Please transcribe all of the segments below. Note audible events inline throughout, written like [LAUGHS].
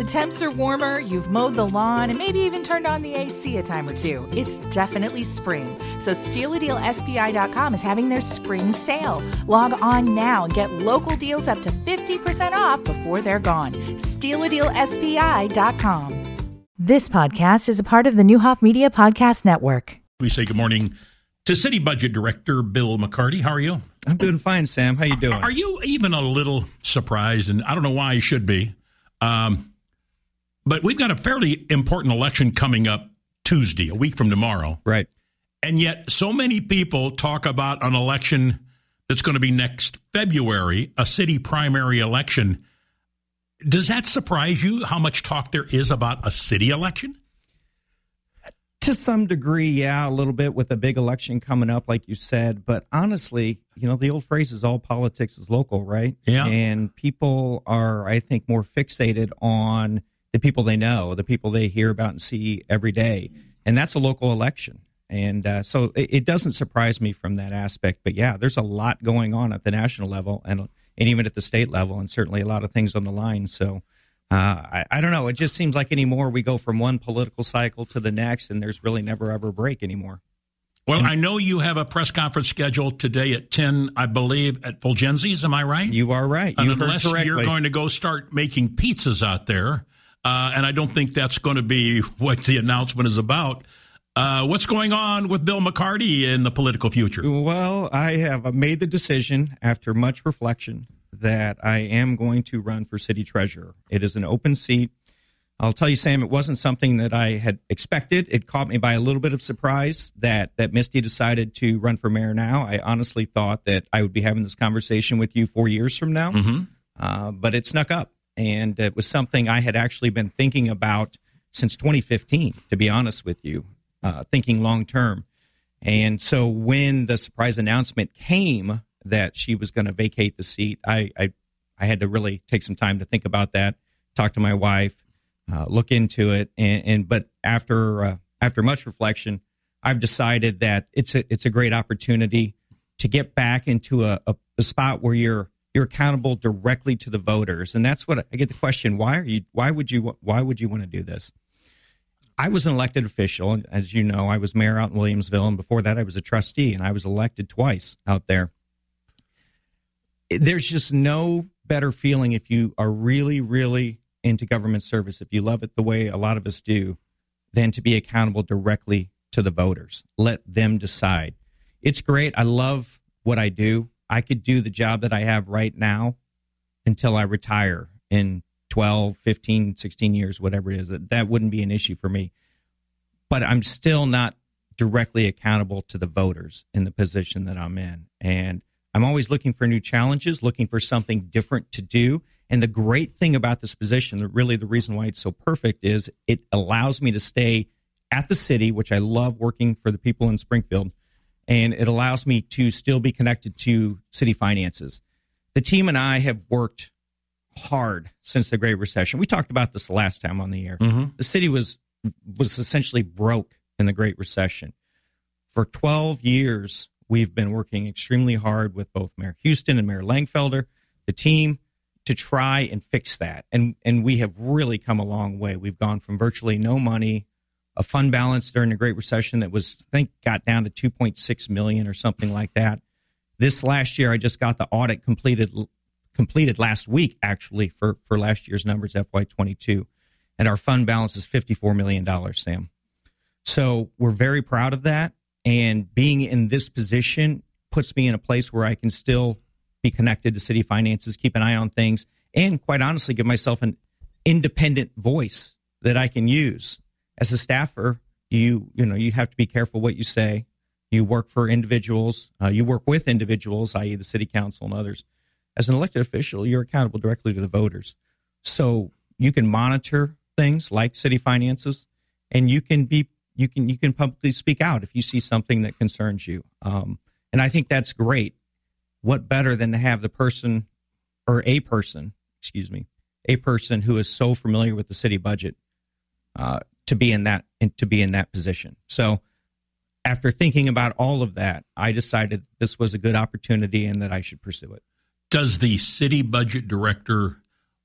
The temps are warmer, you've mowed the lawn, and maybe even turned on the AC a time or two. It's definitely spring. So StealADealSPI.com is having their spring sale. Log on now and get local deals up to 50% off before they're gone. StealADealSPI.com. This podcast is a part of the Neuhoff Media Podcast Network. We say good morning to City Budget Director Bill McCarty. How are you? I'm doing fine, Sam. How you doing? Are you even a little surprised? And I don't know why you should be. Um, but we've got a fairly important election coming up Tuesday, a week from tomorrow. Right. And yet, so many people talk about an election that's going to be next February, a city primary election. Does that surprise you how much talk there is about a city election? To some degree, yeah, a little bit with a big election coming up, like you said. But honestly, you know, the old phrase is all politics is local, right? Yeah. And people are, I think, more fixated on the people they know, the people they hear about and see every day. And that's a local election. And uh, so it, it, doesn't surprise me from that aspect. But yeah, there's a lot going on at the national level and, and even at the state level, and certainly a lot of things on the line. So uh, I, I, don't know. It just seems like anymore we go from one political cycle to the next, and there's really never ever a break anymore. Well, I know you have a press conference scheduled today at 10, I believe, at Fulgenzi's. Am I right? You are right. You unless you're going to go start making pizzas out there, uh, and I don't think that's going to be [LAUGHS] what the announcement is about. Uh, what's going on with Bill McCarty in the political future? Well, I have made the decision after much reflection that I am going to run for city treasurer. It is an open seat. I'll tell you, Sam, it wasn't something that I had expected. It caught me by a little bit of surprise that that Misty decided to run for mayor now. I honestly thought that I would be having this conversation with you four years from now, mm-hmm. uh, but it snuck up, and it was something I had actually been thinking about since 2015. To be honest with you, uh, thinking long term, and so when the surprise announcement came that she was going to vacate the seat, I, I I had to really take some time to think about that, talk to my wife uh, look into it. And, and but after uh, after much reflection, I've decided that it's a it's a great opportunity to get back into a, a, a spot where you're you're accountable directly to the voters, and that's what I get the question: Why are you? Why would you? Why would you want to do this? I was an elected official, and as you know, I was mayor out in Williamsville, and before that, I was a trustee, and I was elected twice out there. There's just no better feeling if you are really, really into government service, if you love it the way a lot of us do, than to be accountable directly to the voters. Let them decide. It's great. I love what I do. I could do the job that I have right now until I retire in 12, 15, 16 years, whatever it is. That, that wouldn't be an issue for me. But I'm still not directly accountable to the voters in the position that I'm in. And I'm always looking for new challenges, looking for something different to do. And the great thing about this position, the really the reason why it's so perfect, is it allows me to stay at the city, which I love working for the people in Springfield, and it allows me to still be connected to city finances. The team and I have worked hard since the Great Recession. We talked about this last time on the air. Mm-hmm. The city was was essentially broke in the Great Recession. For 12 years, we've been working extremely hard with both Mayor Houston and Mayor Langfelder, the team, to try and fix that. And and we have really come a long way. We've gone from virtually no money, a fund balance during the Great Recession that was I think got down to 2.6 million or something like that. This last year, I just got the audit completed completed last week actually for for last year's numbers FY22, and our fund balance is 54 million dollars, Sam. So we're very proud of that, and being in this position puts me in a place where I can still be connected to city finances, keep an eye on things, and quite honestly, give myself an independent voice that I can use. As a staffer, you you know you have to be careful what you say. You work for individuals. Uh, you work with individuals, i.e., the city council and others. As an elected official, you're accountable directly to the voters. So you can monitor things like city finances, and you can be you can you can publicly speak out if you see something that concerns you. Um, and I think that's great what better than to have the person or a person, excuse me, a person who is so familiar with the city budget uh, to be in that to be in that position. So after thinking about all of that, I decided this was a good opportunity and that I should pursue it. Does the city budget director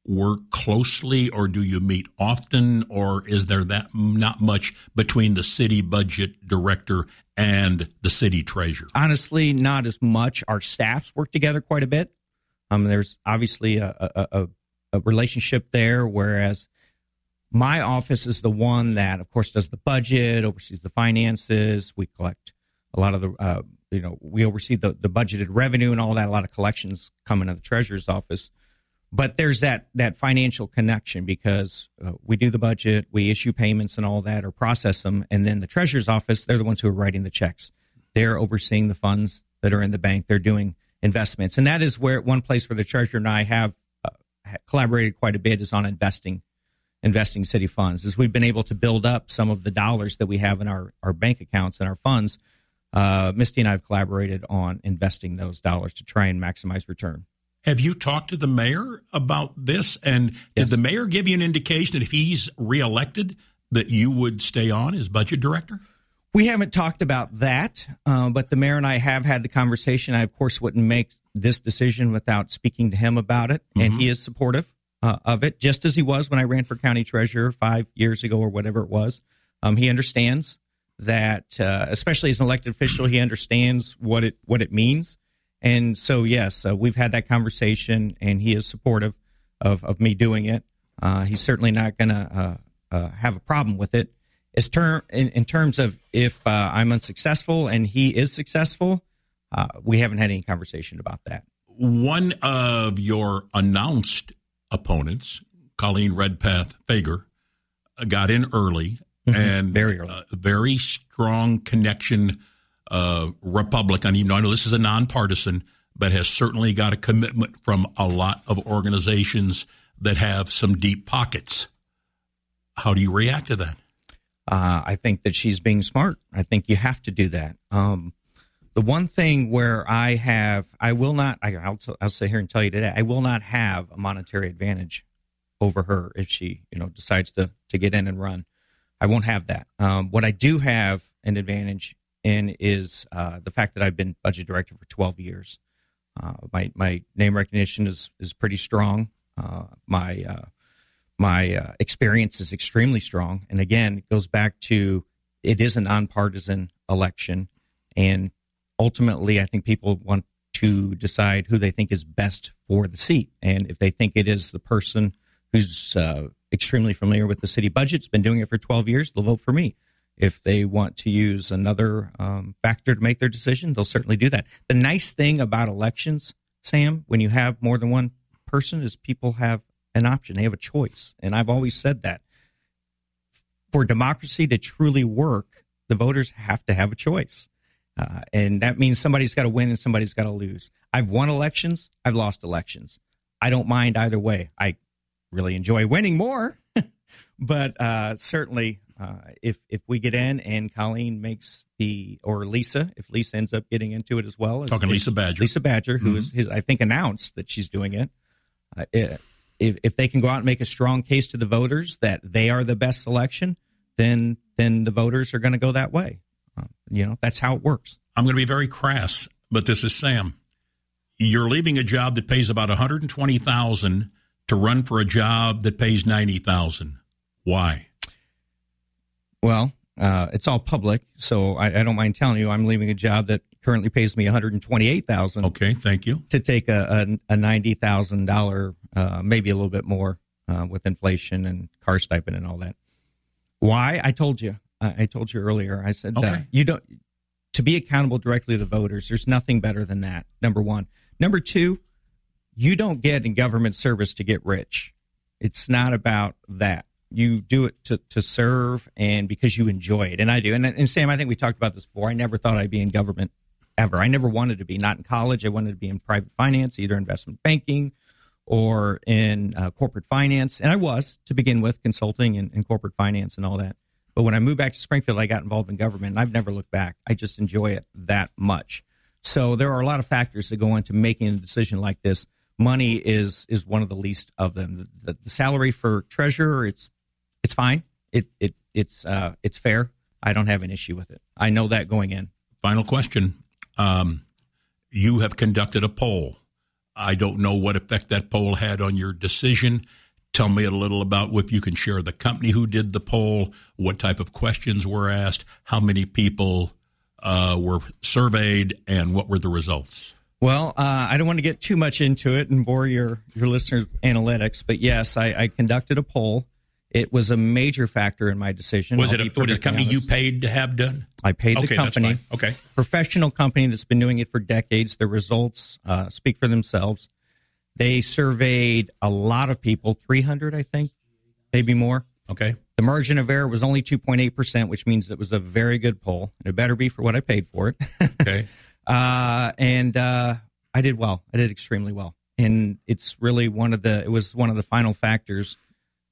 work closely, or do you meet often, or is there that not much between the city budget director and the city treasurer? Honestly, not as much. Our staffs work together quite a bit. Um, there's obviously a, a, a, a relationship there, whereas my office is the one that, of course, does the budget, oversees the finances. We collect a lot of the, uh, you know, we oversee the, the budgeted revenue and all that. A lot of collections come into the treasurer's office. But there's that that financial connection because uh, we do the budget, we issue payments and all that, or process them, and then the treasurer's office, they're the ones who are writing the checks. They're overseeing the funds that are in the bank. They're doing investments, and that is where one place where the treasurer and I have uh, collaborated quite a bit is on investing investing city funds. As we've been able to build up some of the dollars that we have in our, our bank accounts and our funds uh, misty and i have collaborated on investing those dollars to try and maximize return. Have you talked to the mayor about this? And yes. did the mayor give you an indication that if he's reelected that you would stay on as budget director? We haven't talked about that uh, but the mayor and i have had the conversation. I of course wouldn't make this decision without speaking to him about it and mm-hmm. he is supportive uh, of it, just as he was when I ran for county treasurer five years ago or whatever it was. Um, he understands that, uh, especially as an elected official, he understands what it what it means. And so, yes, uh, we've had that conversation, and he is supportive of, of me doing it. Uh, he's certainly not going to uh, uh, have a problem with it. As term in, in terms of if I'm unsuccessful and he is successful, we haven't had any conversation about that. One of your announced opponents, Colleen Redpath Fager, uh, got in early mm-hmm. and very early. Uh, very strong connection uh, Republican. Even though I know this is a nonpartisan, but has certainly got a commitment from a lot of organizations that have some deep pockets. How do you react to that? Uh, I think that she's being smart. I think you have to do that. Um, the one thing where I have, I will not, I, will I'll sit here and tell you today, I will not have a monetary advantage over her if she, you know, decides to to get in and run. I won't have that. Um, what I do have an advantage in is uh, the fact that I've been budget director for 12 years. Uh, my my name recognition is is pretty strong. Uh, my uh, my uh, experience is extremely strong, and again, it goes back to it is a nonpartisan election, and ultimately, I think people want to decide who they think is best for the seat. And if they think it is the person who's uh, extremely familiar with the city budget's been doing it for 12 years, they'll vote for me. If they want to use another um, factor to make their decision, they'll certainly do that. The nice thing about elections, Sam, when you have more than one person, is people have an option. They have a choice. And I've always said that. For democracy to truly work, the voters have to have a choice. Uh, and that means somebody's got to win and somebody's got to lose. I've won elections, I've lost elections. I don't mind either way. I really enjoy winning more, [LAUGHS] but uh, certainly uh, if if we get in and Colleen makes the or Lisa, if Lisa ends up getting into it as well, as, talking Lisa Badger, Lisa Badger, who mm-hmm. is his, I think announced that she's doing it. Uh, if if they can go out and make a strong case to the voters that they are the best selection, then then the voters are going to go that way. You know, that's how it works. I'm going to be very crass, but this is Sam. You're leaving a job that pays about 120,000 to run for a job that pays 90,000. Why? Well, uh, it's all public, so I, I, don't mind telling you I'm leaving a job that currently pays me 128,000. Okay, thank you. To take a, a, a $90,000, uh, maybe a little bit more uh, with inflation and car stipend and all that. Why? I told you. I told you earlier. I said okay. you don't to be accountable directly to the voters. There's nothing better than that. Number one. Number two, you don't get in government service to get rich. It's not about that. You do it to, to serve and because you enjoy it. And I do. And, and Sam, I think we talked about this before. I never thought I'd be in government ever. I never wanted to be. Not in college. I wanted to be in private finance, either investment banking or in uh, corporate finance. And I was to begin with, consulting and, and corporate finance and all that. But when I moved back to Springfield, I got involved in government, and I've never looked back. I just enjoy it that much. So there are a lot of factors that go into making a decision like this. Money is is one of the least of them. The, the salary for treasurer, it's it's fine. It it it's uh, it's fair. I don't have an issue with it. I know that going in. Final question: um, You have conducted a poll I don't know what effect that poll had on your decision. Tell me a little about if you can share the company who did the poll, what type of questions were asked, how many people uh, were surveyed, and what were the results. Well, uh, I don't want to get too much into it and bore your, your listeners' analytics, but yes, I, I conducted a poll. It was a major factor in my decision. Was I'll it a, was it a company perfectly you paid to have done? I paid the okay, that's company. Okay. professional company that's been doing it for decades. The results uh, speak for themselves. They surveyed a lot of people, 300, I think, maybe more. Okay. The margin of error was only 2.8%, which means it was a very good poll. It better be for what I paid for it. [LAUGHS] Okay. uh, and uh, I did well. I did extremely well. And it's really one of the, it was one of the final factors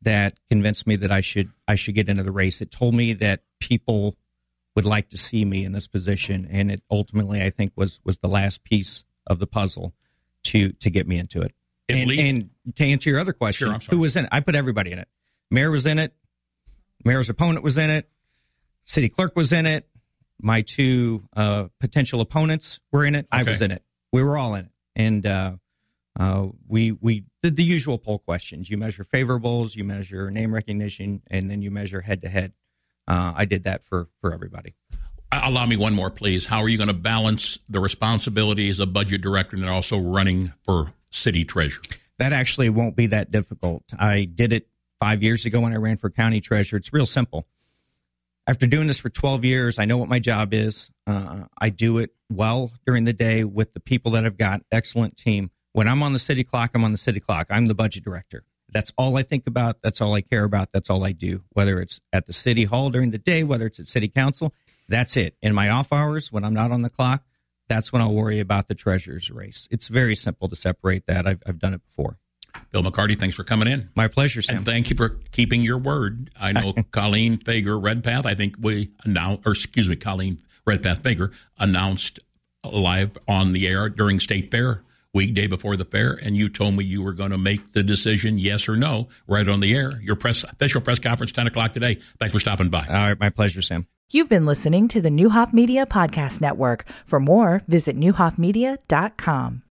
that convinced me that I should, I should get into the race. It told me that people would like to see me in this position, and it ultimately I think was was the last piece of the puzzle to to get me into it. And, and to answer your other question, Sure, who was in it? I put everybody in it. Mayor was in it. Mayor's opponent was in it. City clerk was in it. My two uh, potential opponents were in it. I was in it. We were all in it, and uh, uh, we we did the usual poll questions. You measure favorables, you measure name recognition, and then you measure head to head. I did that for for everybody. Allow me one more, please. How are you going to balance the responsibilities of budget director and also running for city treasurer? that actually won't be that difficult. I did it five years ago when I ran for county treasurer. It's real simple. After doing this for 12 years, I know what my job is. Uh, I do it well during the day with the people that I've got. Excellent team. When I'm on the city clock, I'm on the city clock. I'm the budget director. That's all I think about. That's all I care about. That's all I do. Whether it's at the city hall during the day, whether it's at city council, that's it. In my off hours, when I'm not on the clock, that's when I'll worry about the treasurer's race. It's very simple to separate that. I've, I've done it before. Bill McCarty, thanks for coming in. My pleasure, Sam. And thank you for keeping your word. I know [LAUGHS] Colleen Fager Redpath, I think we announced, or excuse me, Colleen Redpath Fager announced live on the air during State Fair weekday before the fair, and you told me you were going to make the decision, yes or no, right on the air. Your press official press conference, 10 o'clock today. Thanks for stopping by. All right, my pleasure, Sam. You've been listening to the Neuhoff Media Podcast Network. For more, visit neuhoffmedia.com.